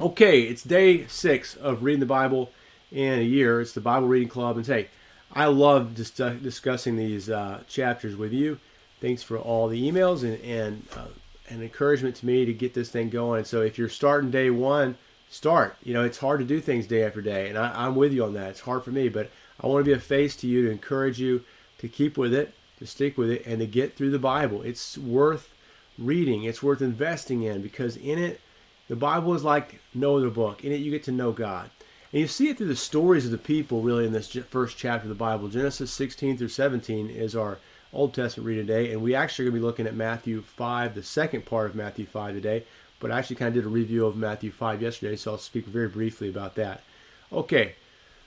Okay, it's day six of reading the Bible in a year. It's the Bible Reading Club, and hey, I love uh, discussing these uh, chapters with you. Thanks for all the emails and and, uh, and encouragement to me to get this thing going. So, if you're starting day one, start. You know, it's hard to do things day after day, and I, I'm with you on that. It's hard for me, but I want to be a face to you to encourage you to keep with it, to stick with it, and to get through the Bible. It's worth reading. It's worth investing in because in it, the Bible is like no other book. In it, you get to know God. And you see it through the stories of the people, really, in this first chapter of the Bible. Genesis 16 through 17 is our Old Testament read today. And we actually are going to be looking at Matthew 5, the second part of Matthew 5 today. But I actually kind of did a review of Matthew 5 yesterday, so I'll speak very briefly about that. Okay,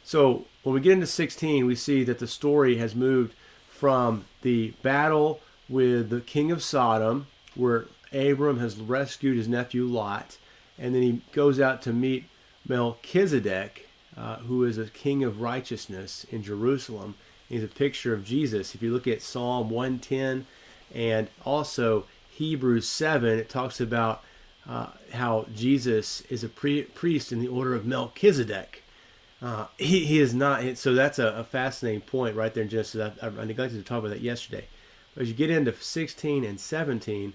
so when we get into 16, we see that the story has moved from the battle with the king of Sodom, where Abram has rescued his nephew Lot, and then he goes out to meet Melchizedek, uh, who is a king of righteousness in Jerusalem. He's a picture of Jesus. If you look at Psalm 110 and also Hebrews 7, it talks about uh, how Jesus is a pre- priest in the order of Melchizedek. Uh, he, he is not, so that's a, a, fascinating point right there in Genesis. I, I neglected to talk about that yesterday. But as you get into 16 and 17,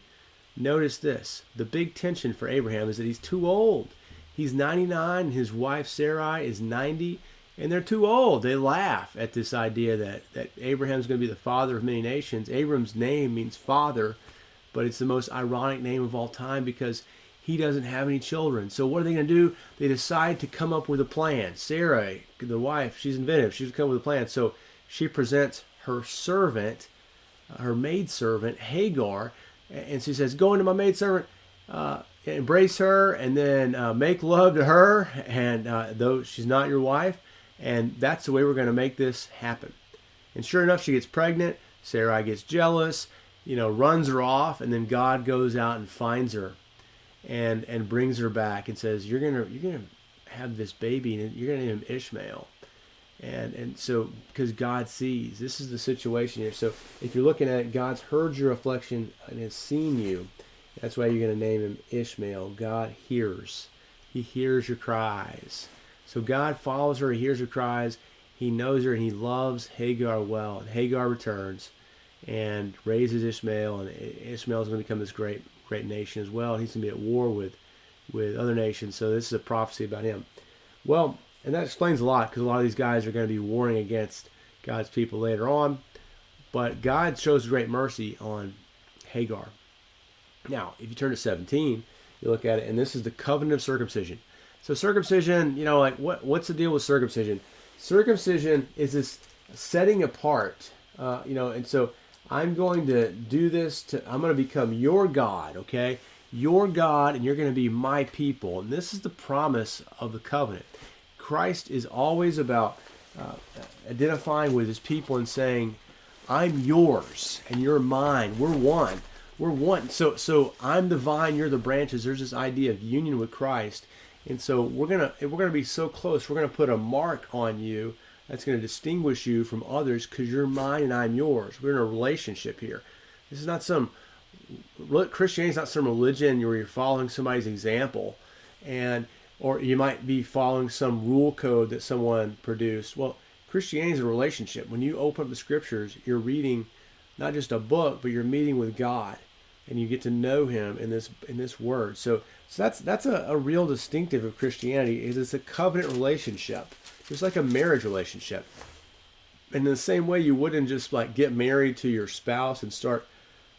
notice this. The big tension for Abraham is that he's too old. He's 99, his wife Sarai is 90, and they're too old. They laugh at this idea that, that Abraham's going to be the father of many nations. Abram's name means father, but it's the most ironic name of all time because he doesn't have any children. So what are they going to do? They decide to come up with a plan. Sarah, the wife, she's inventive. She's come up with a plan. So she presents her servant, her maidservant, Hagar, and she says, "Go into my maidservant." Uh, embrace her and then uh, make love to her and uh, though she's not your wife and that's the way we're going to make this happen and sure enough she gets pregnant sarai gets jealous you know runs her off and then god goes out and finds her and and brings her back and says you're to you're to have this baby and you're going to name him ishmael and and so because god sees this is the situation here so if you're looking at it god's heard your affliction and has seen you that's why you're going to name him Ishmael. God hears. He hears your cries. So God follows her, he hears her cries, he knows her, and he loves Hagar well. And Hagar returns and raises Ishmael, and Ishmael is going to become this great, great nation as well. He's going to be at war with, with other nations. So this is a prophecy about him. Well, and that explains a lot because a lot of these guys are going to be warring against God's people later on. But God shows great mercy on Hagar. Now, if you turn to 17, you look at it, and this is the covenant of circumcision. So circumcision, you know, like what what's the deal with circumcision? Circumcision is this setting apart, uh, you know, and so I'm going to do this to I'm going to become your God, okay? Your God, and you're going to be my people. And this is the promise of the covenant. Christ is always about uh, identifying with his people and saying, I'm yours and you're mine. We're one we're one. So so I'm the vine, you're the branches. There's this idea of union with Christ, and so we're gonna we're gonna be so close. We're gonna put a mark on you that's gonna distinguish you from others because you're mine and I'm yours. We're in a relationship here. This is not some Christianity is not some religion where you're following somebody's example, and or you might be following some rule code that someone produced. Well, Christianity is a relationship. When you open up the scriptures, you're reading not just a book, but you're meeting with God and you get to know him in this in this word. So so that's that's a, a real distinctive of Christianity is it's a covenant relationship. Just like a marriage relationship. And in the same way you wouldn't just like get married to your spouse and start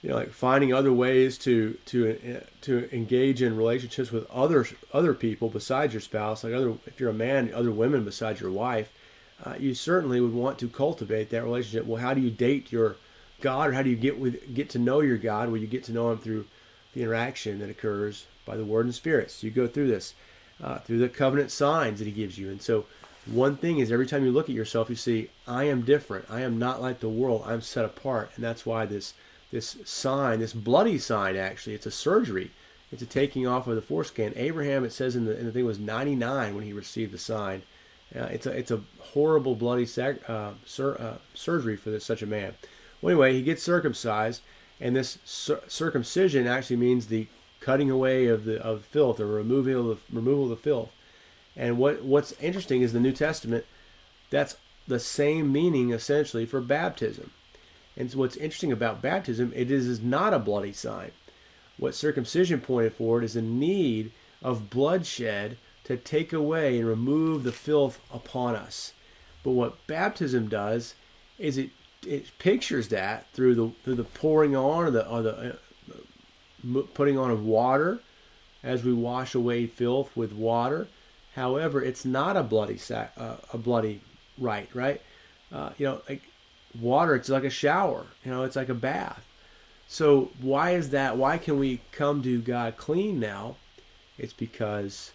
you know like finding other ways to to to engage in relationships with other other people besides your spouse like other if you're a man other women besides your wife uh, you certainly would want to cultivate that relationship well how do you date your God, or how do you get with get to know your God? Well, you get to know Him through the interaction that occurs by the Word and Spirit. So you go through this uh, through the covenant signs that He gives you, and so one thing is every time you look at yourself, you see, I am different. I am not like the world. I'm set apart, and that's why this this sign, this bloody sign, actually, it's a surgery. It's a taking off of the foreskin. Abraham, it says in the, in the thing, was 99 when he received the sign. Uh, it's a it's a horrible bloody sac, uh, sur, uh, surgery for this, such a man. Well, anyway, he gets circumcised, and this cir- circumcision actually means the cutting away of the of filth or removing of the removal of the filth. And what what's interesting is the New Testament. That's the same meaning essentially for baptism. And so what's interesting about baptism, it is, is not a bloody sign. What circumcision pointed forward is a need of bloodshed to take away and remove the filth upon us. But what baptism does is it it pictures that through the through the pouring on or the or the uh, putting on of water as we wash away filth with water. However, it's not a bloody sac, uh, a bloody rite, right? Uh, you know, like water, it's like a shower. You know, it's like a bath. So why is that? Why can we come to God clean now? It's because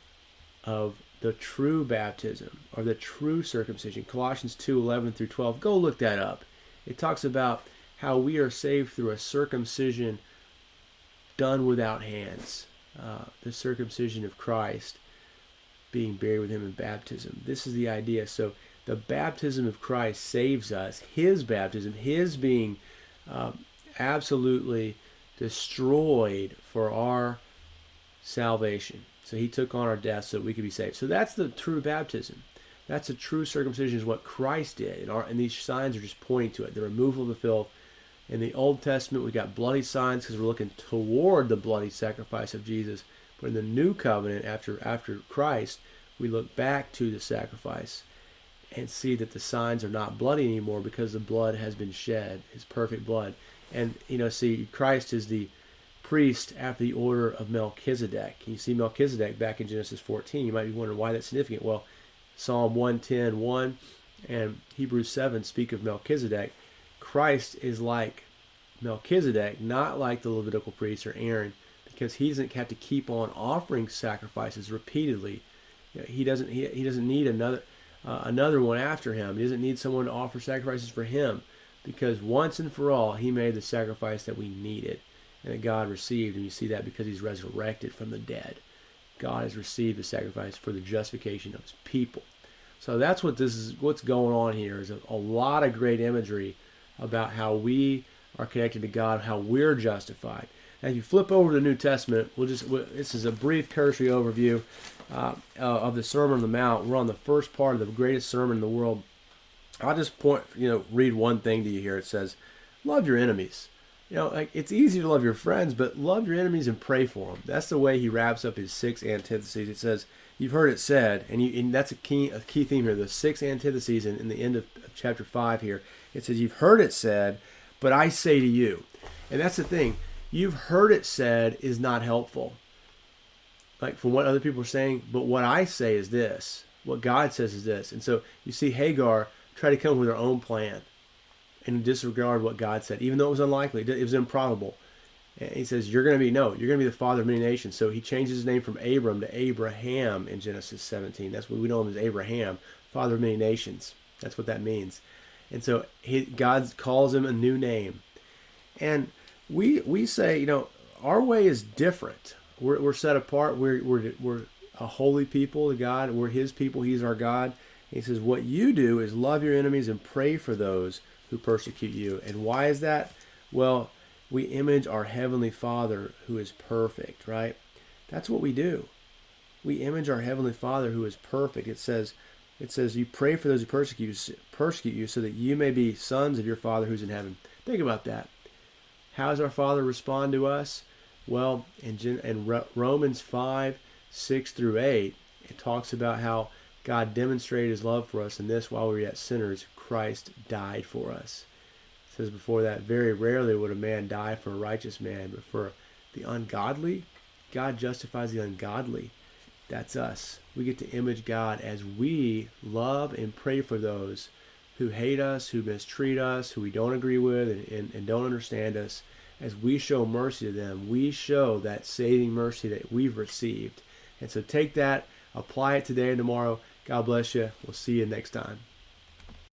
of the true baptism or the true circumcision. Colossians 2 11 through 12. Go look that up. It talks about how we are saved through a circumcision done without hands. Uh, the circumcision of Christ being buried with him in baptism. This is the idea. So the baptism of Christ saves us. His baptism, his being uh, absolutely destroyed for our salvation. So he took on our death so we could be saved. So that's the true baptism. That's a true circumcision is what Christ did. And, our, and these signs are just pointing to it. The removal of the filth. In the Old Testament, we got bloody signs because we're looking toward the bloody sacrifice of Jesus. But in the New Covenant, after after Christ, we look back to the sacrifice and see that the signs are not bloody anymore because the blood has been shed, His perfect blood. And you know, see, Christ is the priest after the order of Melchizedek. You see Melchizedek back in Genesis 14. You might be wondering why that's significant. Well, Psalm 110, 1 and Hebrews 7 speak of Melchizedek. Christ is like Melchizedek, not like the Levitical priest or Aaron, because he doesn't have to keep on offering sacrifices repeatedly. He doesn't. He, he doesn't need another uh, another one after him. He doesn't need someone to offer sacrifices for him, because once and for all, he made the sacrifice that we needed and that God received. And you see that because he's resurrected from the dead. God has received the sacrifice for the justification of his people. So that's what this is. What's going on here is a, a lot of great imagery about how we are connected to God, how we're justified. Now, if you flip over to the New Testament, we'll just this is a brief cursory overview uh, uh, of the Sermon on the Mount. We're on the first part of the greatest sermon in the world. I'll just point, you know, read one thing to you here. It says, "Love your enemies." you know, like it's easy to love your friends, but love your enemies and pray for them. That's the way he wraps up his six antitheses. It says, "You've heard it said," and, you, and that's a key a key theme here. The six antitheses in, in the end of, of chapter five here. It says, "You've heard it said, but I say to you," and that's the thing. You've heard it said is not helpful. Like from what other people are saying, but what I say is this. What God says is this. And so you see Hagar try to come with her own plan and disregard what God said, even though it was unlikely, it was improbable. And he says, You're going to be, no, you're going to be the father of many nations. So he changes his name from Abram to Abraham in Genesis 17. That's what we know him as Abraham, father of many nations. That's what that means. And so he, God calls him a new name. And we we say, you know, our way is different. We're, we're set apart. We're, we're, we're a holy people to God. We're his people. He's our God. he says, What you do is love your enemies and pray for those who persecute you. And why is that? Well, we image our Heavenly Father who is perfect, right? That's what we do. We image our Heavenly Father who is perfect. It says, it says, you pray for those who persecute persecute you so that you may be sons of your Father who's in heaven. Think about that. How does our Father respond to us? Well, in, in Romans 5, 6 through 8, it talks about how God demonstrated his love for us in this while we were yet sinners, Christ died for us. It says before that, very rarely would a man die for a righteous man, but for the ungodly, God justifies the ungodly. That's us. We get to image God as we love and pray for those who hate us, who mistreat us, who we don't agree with, and, and, and don't understand us. As we show mercy to them, we show that saving mercy that we've received. And so take that, apply it today and tomorrow. God bless you. We'll see you next time.